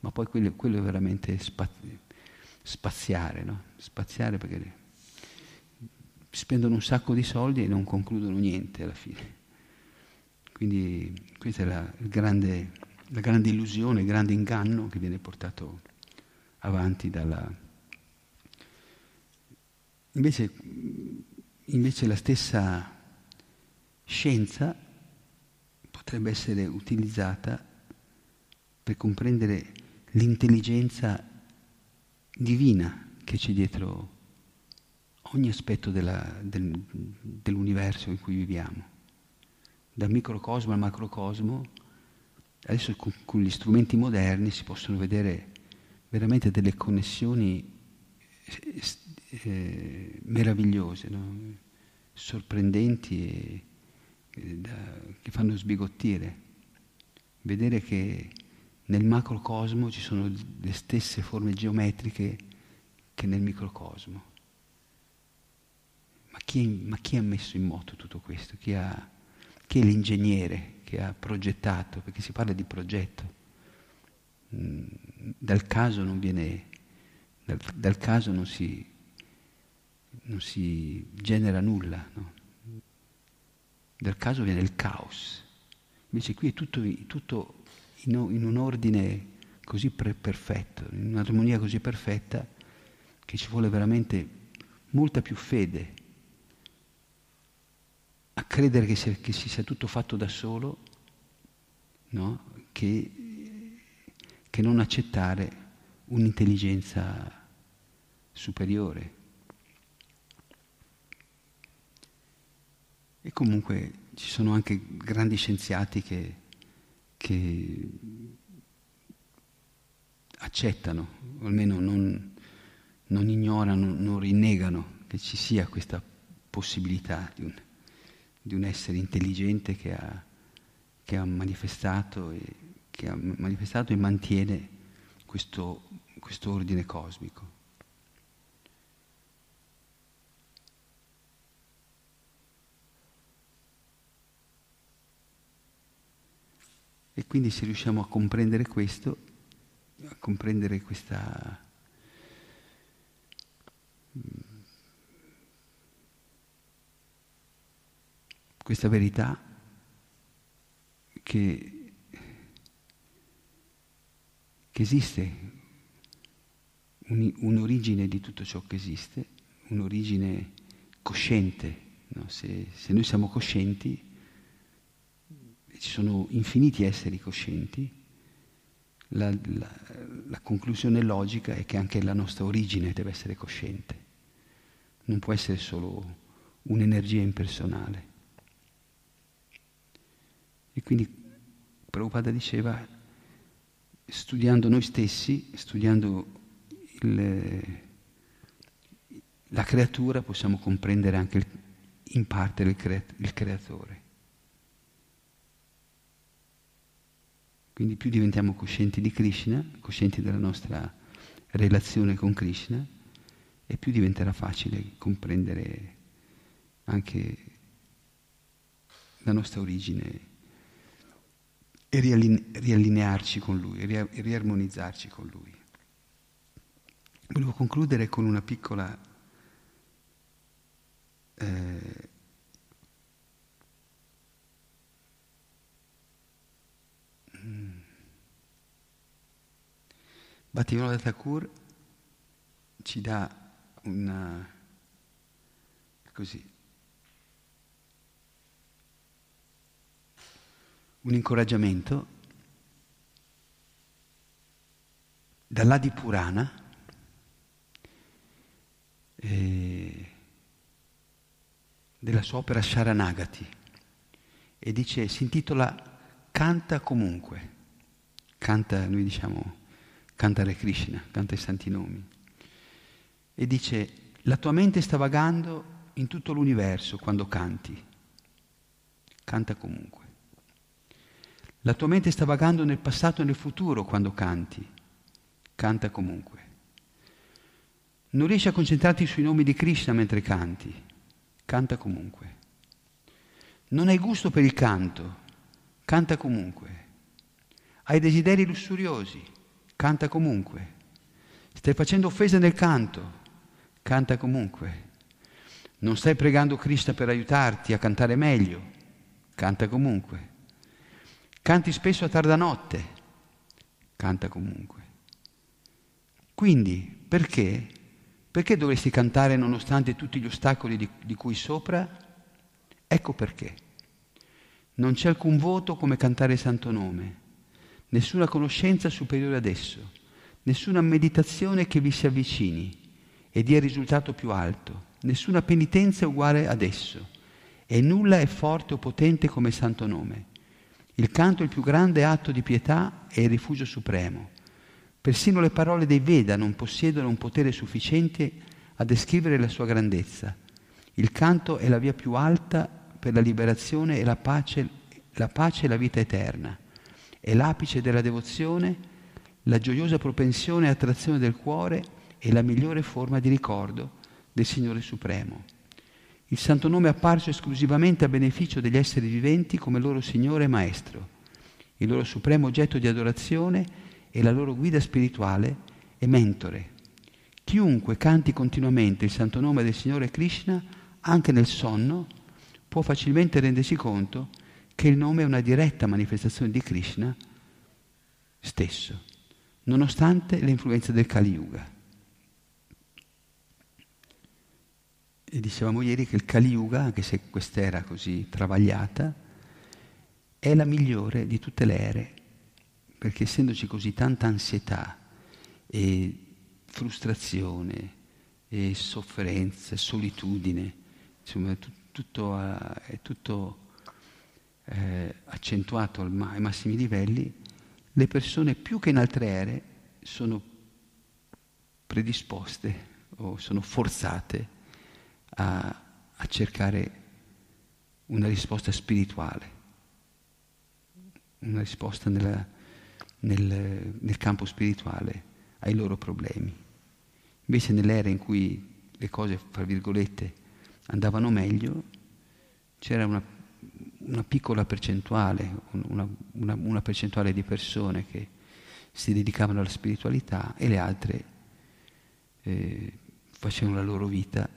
ma poi quello, quello è veramente spazi, spaziare, no? spaziare perché spendono un sacco di soldi e non concludono niente alla fine. Quindi questa è la, grande, la grande illusione, il grande inganno che viene portato avanti dalla... Invece, invece la stessa scienza potrebbe essere utilizzata per comprendere l'intelligenza divina che c'è dietro ogni aspetto della, del, dell'universo in cui viviamo, dal microcosmo al macrocosmo. Adesso con, con gli strumenti moderni si possono vedere veramente delle connessioni eh, eh meravigliose, no? sorprendenti e che fanno sbigottire. Vedere che nel macrocosmo ci sono le stesse forme geometriche che nel microcosmo. Ma chi, ma chi ha messo in moto tutto questo? Chi, ha, chi, è l'ingegnere che ha progettato? Perché si parla di progetto. Mm, dal caso non viene, dal, dal caso non si, non si, genera nulla. No? Dal caso viene il caos. Invece qui è tutto, tutto in, in un ordine così pre- perfetto, in un'armonia così perfetta, che ci vuole veramente molta più fede a credere che, sia, che si sia tutto fatto da solo, no? che, che non accettare un'intelligenza superiore. E comunque ci sono anche grandi scienziati che che accettano, o almeno non, non ignorano, non rinnegano che ci sia questa possibilità di un, di un essere intelligente che ha, che ha, manifestato e, che ha manifestato e mantiene questo, questo ordine cosmico. E quindi se riusciamo a comprendere questo, a comprendere questa... questa verità che, che esiste un, un'origine di tutto ciò che esiste, un'origine cosciente. No? Se, se noi siamo coscienti, ci sono infiniti esseri coscienti, la, la, la, conclusione logica è che anche la nostra origine deve essere cosciente, non può essere solo un'energia impersonale. E quindi Prabhupada diceva, studiando noi stessi, studiando il, la creatura, possiamo comprendere anche in parte il, il creatore. Quindi più diventiamo coscienti di Krishna, coscienti della nostra relazione con Krishna, e più diventerà facile comprendere anche la nostra origine e riallinearci con Lui, e riarmonizzarci con Lui. Volevo concludere con una piccola eh, Bhattivinoda Thakur ci dà una, così, un incoraggiamento dall'Adi Purana eh, della sua opera Sharanagati e dice, si intitola Canta comunque, canta, noi diciamo, cantare Krishna, canta i santi nomi. E dice, la tua mente sta vagando in tutto l'universo quando canti. Canta comunque. La tua mente sta vagando nel passato e nel futuro quando canti. Canta comunque. Non riesci a concentrarti sui nomi di Krishna mentre canti. Canta comunque. Non hai gusto per il canto. Canta comunque. Hai desideri lussuriosi. Canta comunque. Stai facendo offesa nel canto. Canta comunque. Non stai pregando Krishna per aiutarti a cantare meglio. Canta comunque. Canti spesso a tarda notte. Canta comunque. Quindi, perché? Perché dovresti cantare nonostante tutti gli ostacoli di, di cui sopra? Ecco perché. Non c'è alcun voto come cantare il santo nome, nessuna conoscenza superiore ad esso, nessuna meditazione che vi si avvicini e dia risultato più alto, nessuna penitenza uguale ad esso, e nulla è forte o potente come il santo nome. Il canto è il più grande atto di pietà e il rifugio supremo. Persino le parole dei Veda non possiedono un potere sufficiente a descrivere la sua grandezza. Il canto è la via più alta per la liberazione e la pace, la pace e la vita eterna. È l'apice della devozione, la gioiosa propensione e attrazione del cuore e la migliore forma di ricordo del Signore Supremo. Il santo nome è apparso esclusivamente a beneficio degli esseri viventi come loro Signore e Maestro, il loro supremo oggetto di adorazione e la loro guida spirituale e mentore. Chiunque canti continuamente il santo nome del Signore Krishna, anche nel sonno, può facilmente rendersi conto che il nome è una diretta manifestazione di Krishna stesso, nonostante l'influenza del Kali Yuga. E dicevamo ieri che il Kali Yuga, anche se quest'era così travagliata, è la migliore di tutte le ere perché essendoci così tanta ansietà e frustrazione e sofferenza, solitudine, insomma tutto, è tutto eh, accentuato ai massimi livelli, le persone più che in altre ere sono predisposte o sono forzate a, a cercare una risposta spirituale, una risposta nella, nel, nel campo spirituale ai loro problemi. Invece nell'era in cui le cose, fra virgolette, andavano meglio, c'era una, una piccola percentuale, una, una, una, percentuale di persone che si dedicavano alla spiritualità e le altre eh, facevano la loro vita,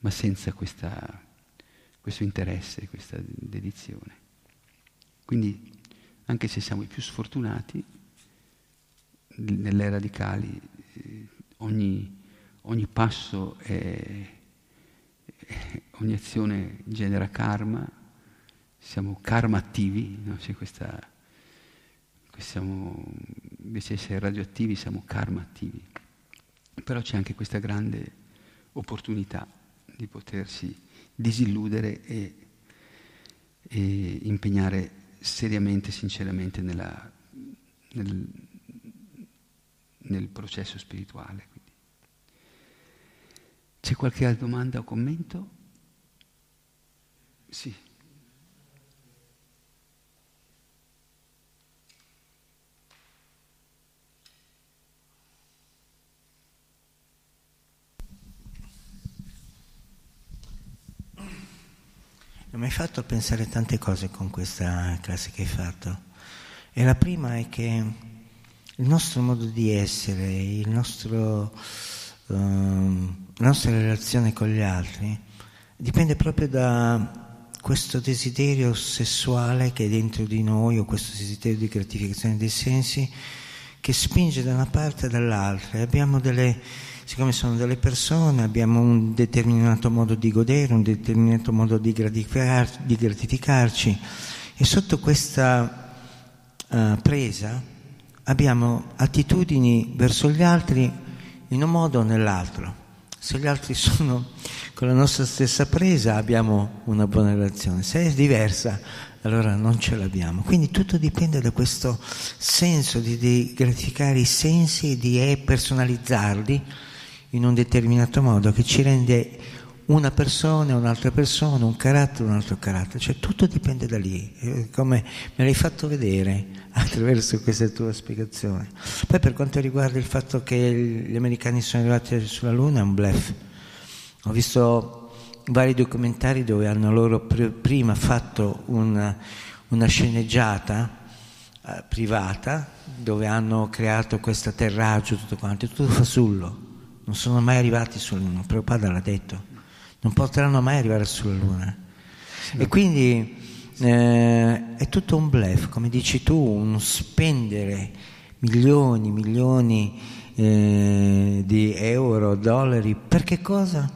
ma senza questa, questo interesse, questa dedizione. Quindi anche se siamo i più sfortunati, nelle radicali eh, ogni, ogni passo, è, ogni azione genera karma, siamo karma attivi, no? questa, siamo, invece di essere radioattivi siamo karma attivi. Però c'è anche questa grande opportunità di potersi disilludere e, e impegnare seriamente, sinceramente nella, nel, nel, processo spirituale. C'è qualche altra domanda o commento? Sì. Mi hai fatto pensare tante cose con questa classe che hai fatto. E la prima è che il nostro modo di essere, il nostro, uh, la nostra relazione con gli altri dipende proprio da questo desiderio sessuale che è dentro di noi o questo desiderio di gratificazione dei sensi che spinge da una parte e dall'altra. Abbiamo delle siccome sono delle persone, abbiamo un determinato modo di godere, un determinato modo di, gratificar, di gratificarci e sotto questa uh, presa abbiamo attitudini verso gli altri in un modo o nell'altro. Se gli altri sono con la nostra stessa presa abbiamo una buona relazione, se è diversa allora non ce l'abbiamo. Quindi tutto dipende da questo senso di, di gratificare i sensi e di personalizzarli in un determinato modo che ci rende una persona è un'altra persona, un carattere è un altro carattere, cioè tutto dipende da lì, come me l'hai fatto vedere attraverso questa tua spiegazione. Poi per quanto riguarda il fatto che gli americani sono arrivati sulla Luna è un bluff. Ho visto vari documentari dove hanno loro pr- prima fatto una, una sceneggiata eh, privata dove hanno creato questo atterraggio, tutto quanto, tutto fasullo. Non sono mai arrivati sulla Luna, Prabhupada l'ha detto, non potranno mai arrivare sulla Luna. Sì. E quindi eh, è tutto un bluff, come dici tu, uno spendere milioni, milioni eh, di euro, dollari, per che cosa?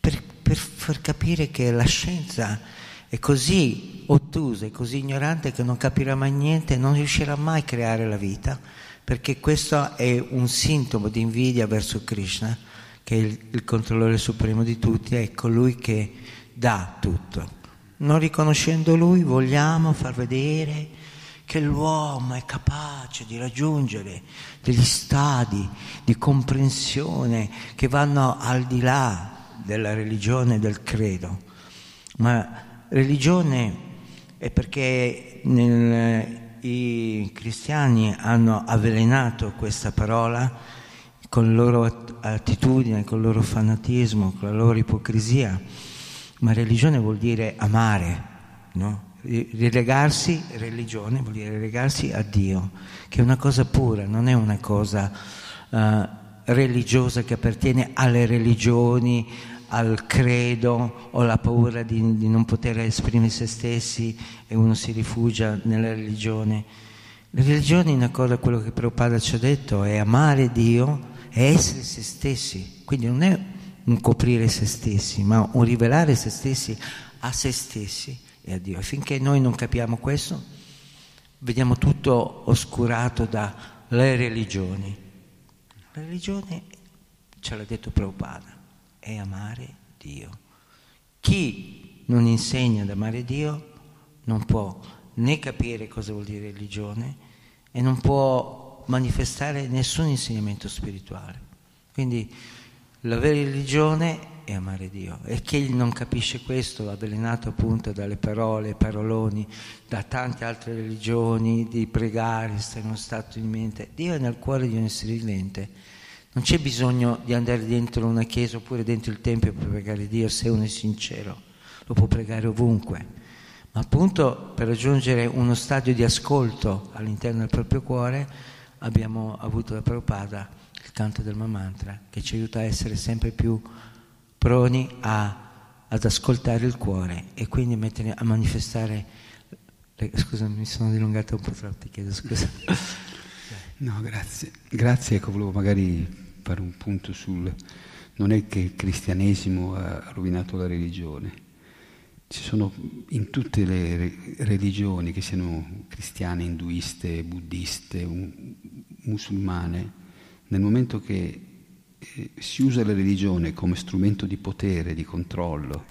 Per, per far capire che la scienza è così ottusa, è così ignorante che non capirà mai niente non riuscirà mai a creare la vita, perché questo è un sintomo di invidia verso Krishna, che il, il controllore supremo di tutti, è colui che dà tutto. Non riconoscendo lui vogliamo far vedere che l'uomo è capace di raggiungere degli stadi di comprensione che vanno al di là della religione e del credo. Ma religione è perché nel, i cristiani hanno avvelenato questa parola con la loro attitudine, con il loro fanatismo, con la loro ipocrisia, ma religione vuol dire amare, no? Rilegarsi, religione vuol dire rilegarsi a Dio, che è una cosa pura, non è una cosa uh, religiosa che appartiene alle religioni, al credo o alla paura di, di, non poter esprimere se stessi e uno si rifugia nella religione. La religione, in accordo a quello che Prabhupada ci ha detto, è amare Dio e essere se stessi. Quindi non è un coprire se stessi, ma un rivelare se stessi a se stessi e a Dio. E finché noi non capiamo questo, vediamo tutto oscurato dalle religioni. La religione, ce l'ha detto Prabhupada, è amare Dio. Chi non insegna ad amare Dio non può né capire cosa vuol dire religione e non può manifestare nessun insegnamento spirituale. Quindi la vera religione è amare Dio e chi non capisce questo, avvelenato appunto dalle parole, paroloni, da tante altre religioni, di pregare, stare in uno stato di mente, Dio è nel cuore di un essere vivente non c'è bisogno di andare dentro una chiesa oppure dentro il tempio per pregare Dio se uno è sincero, lo può pregare ovunque. Ma appunto per raggiungere uno stadio di ascolto all'interno del proprio cuore abbiamo avuto da Prabhupada il canto del Mamantra che ci aiuta a essere sempre più proni a, ad ascoltare il cuore e quindi mettere, a manifestare... Scusa, mi sono dilungato un po' troppo, ti chiedo scusa. No, grazie. Grazie, ecco, volevo magari fare un punto sul... Non è che il cristianesimo ha rovinato la religione. Ci sono in tutte le religioni, che siano cristiane, induiste, buddiste, musulmane, nel momento che eh, si usa la religione come strumento di potere, di controllo,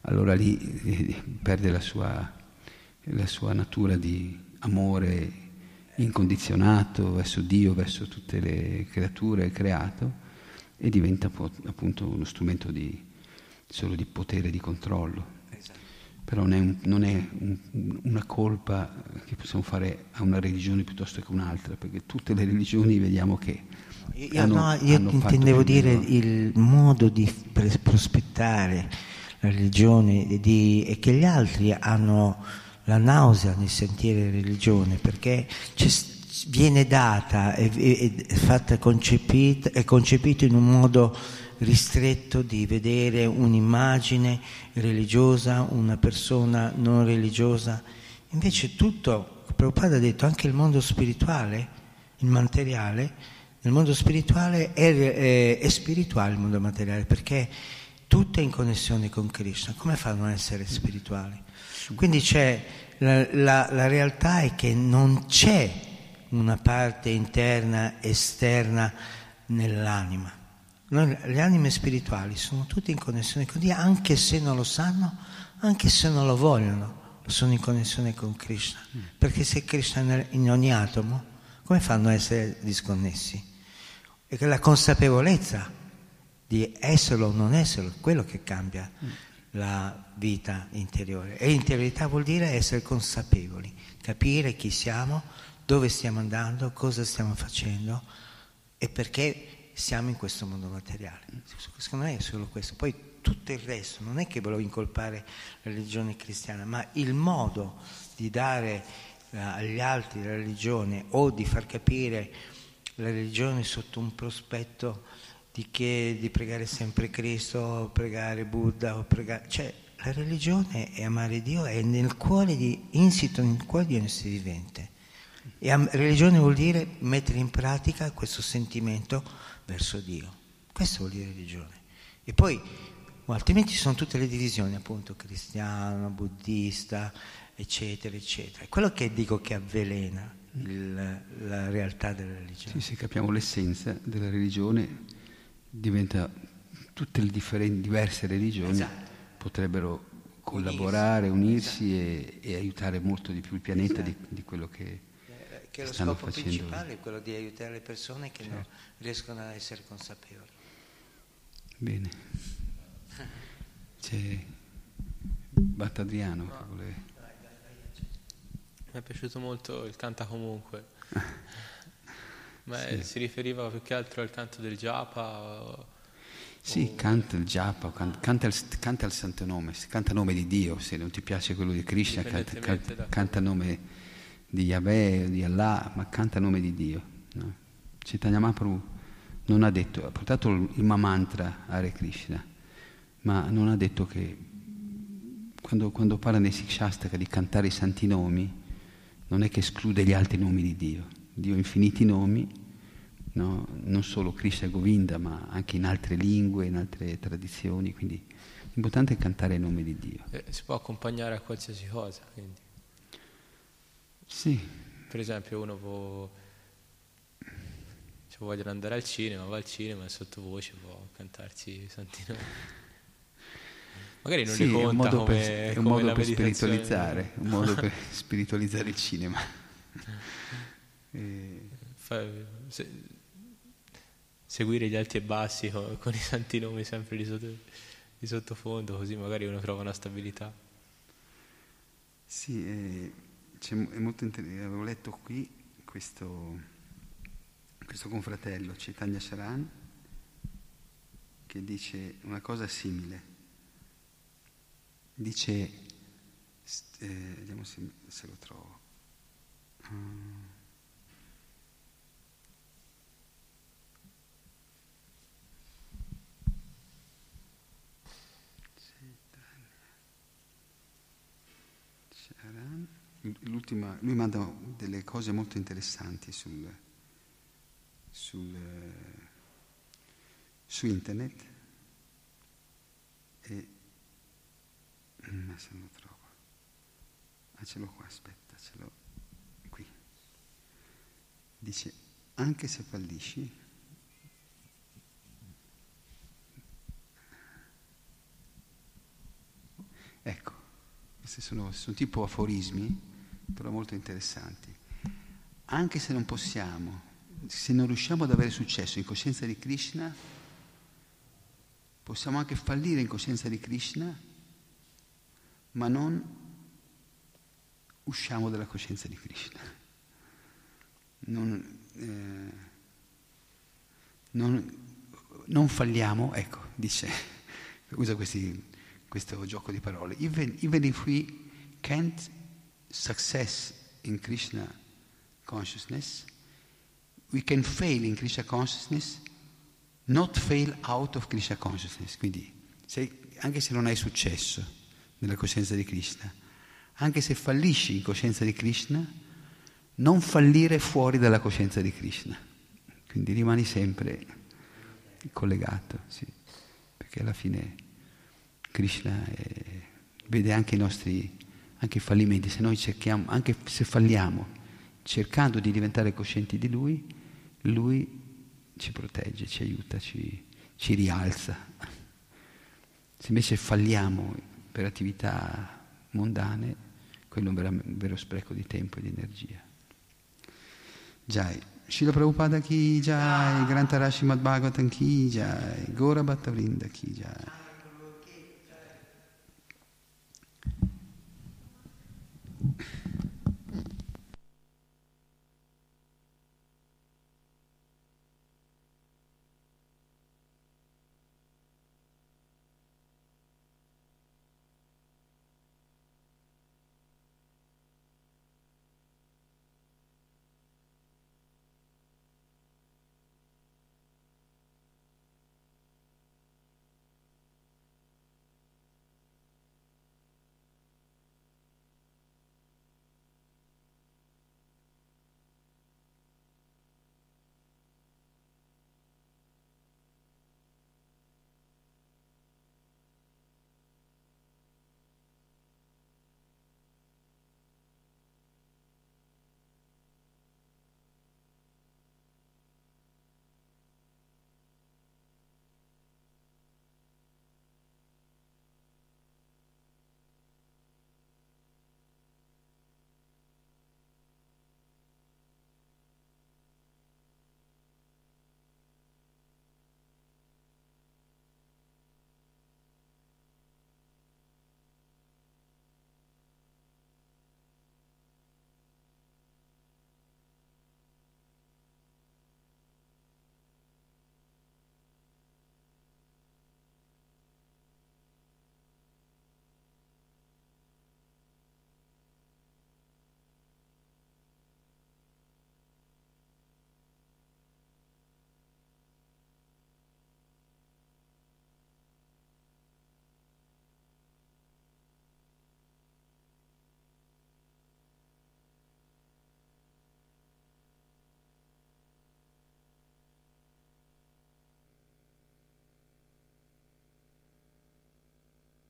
allora lì eh, perde la sua, la sua natura di amore incondizionato verso Dio, verso tutte le creature creato e diventa appunto uno strumento di, solo di potere, di controllo. Però non è, un, non è un, una colpa che possiamo fare a una religione piuttosto che un'altra, perché tutte le religioni vediamo che... Io, hanno, no, io intendevo dire il modo di prospettare la religione di, e che gli altri hanno la nausea nel sentire religione, perché viene data, è, è, è fatta concepita, è concepito in un modo ristretto di vedere un'immagine religiosa, una persona non religiosa. Invece tutto, Prabhupada ha detto, anche il mondo spirituale, il materiale, nel mondo spirituale è, è, è spirituale il mondo materiale, perché tutto è in connessione con Krishna. Come fa a essere spirituale? Quindi c'è, la, la, la realtà è che non c'è una parte interna, esterna nell'anima. Noi, le anime spirituali sono tutte in connessione con Dio, anche se non lo sanno, anche se non lo vogliono, sono in connessione con Krishna. Perché se Krishna è in ogni atomo, come fanno a essere disconnessi? E che la consapevolezza di esserlo o non esserlo, quello che cambia mm. la vita interiore. E interiorità vuol dire essere consapevoli, capire chi siamo, dove stiamo andando, cosa stiamo facendo e perché siamo in questo mondo materiale. Secondo me è solo questo. Poi tutto il resto, non è che volevo incolpare la religione cristiana, ma il modo di dare eh, agli altri la religione o di far capire la religione sotto un prospetto di che di pregare sempre Cristo, o pregare Buddha, o pregare... cioè la religione è amare Dio, è nel cuore di, insito nel cuore di ogni essere vivente. E religione vuol dire mettere in pratica questo sentimento verso Dio. Questo vuol dire religione. E poi, altrimenti ci sono tutte le divisioni, appunto, cristiano, buddista, eccetera, eccetera. È quello che dico che avvelena il, la realtà della religione. Sì, se capiamo l'essenza della religione, diventa tutte le diverse religioni esatto. potrebbero collaborare, unirsi, unirsi e, e, aiutare molto di più il pianeta esatto. di, di, quello che, che lo stanno scopo principale è quello di aiutare le persone che certo. non riescono a essere consapevoli. Bene. C'è Battadriano no. che vuole... Mi è piaciuto molto il canta comunque. Ma sì. si riferiva più che altro al canto del japa? O, sì, canta il japa, canta, canta, il, canta il santo nome, canta il nome di Dio, se non ti piace quello di Krishna, canta, canta, canta il nome di Yahweh, di Allah, ma canta il nome di Dio. No? Chaitanya Mahaprabhu non ha detto, ha portato il mantra Hare Krishna, ma non ha detto che quando, quando parla nei Sikshastaka di cantare i santi nomi, non è che esclude gli altri nomi di Dio Dio ha infiniti nomi, no? non solo Krishna e Govinda, ma anche in altre lingue, in altre tradizioni, quindi l'importante è cantare il nome di Dio. Eh, si può accompagnare a qualsiasi cosa, quindi. Sì. Per esempio uno può, se vogliono andare al cinema, va al cinema e sottovoce può cantarci i santi nomi. Magari non sì, li conta è un modo come, per, è un modo per spiritualizzare, un modo per spiritualizzare il cinema. Fa, se, seguire gli alti e bassi con, con, i santi nomi sempre di, sotto, di, sottofondo, così magari uno trova una stabilità. Sì, eh, è molto interessante. Avevo letto qui questo, questo confratello, Chaitanya Sharan, che dice una cosa simile. Dice, eh, vediamo se, se lo trovo. Um, lui manda delle cose molto interessanti sul, sul, su internet e ma mm, se non lo trovo. Ah ce l'ho qua aspetta ce l'ho qui. Dice anche se fallisci ecco questi sono, sono tipo aforismi però molto interessanti. Anche se non possiamo, se non riusciamo ad avere successo in coscienza di Krishna, possiamo anche fallire in coscienza di Krishna, ma non usciamo dalla coscienza di Krishna. Non, eh, non, non falliamo, ecco, dice, usa questi, questo gioco di parole, even, even if we can't success in Krishna consciousness, we can fail in Krishna consciousness, not fail out of Krishna consciousness. Quindi, se, anche se non hai successo nella coscienza di Krishna, anche se fallisci in coscienza di Krishna, non fallire fuori dalla coscienza di Krishna. Quindi rimani sempre collegato, sì. perché alla fine Krishna è, vede anche i nostri anche i fallimenti, se noi cerchiamo, anche se falliamo, cercando di diventare coscienti di Lui, Lui ci protegge, ci aiuta, ci, ci rialza. Se invece falliamo per attività mondane, quello è un vero, un vero spreco di tempo e di energia. Già, Srila Prabhupada ki jai, Grantara Srimad Bhagavatam ki jai, Gora Bhatta Vrinda ki jai.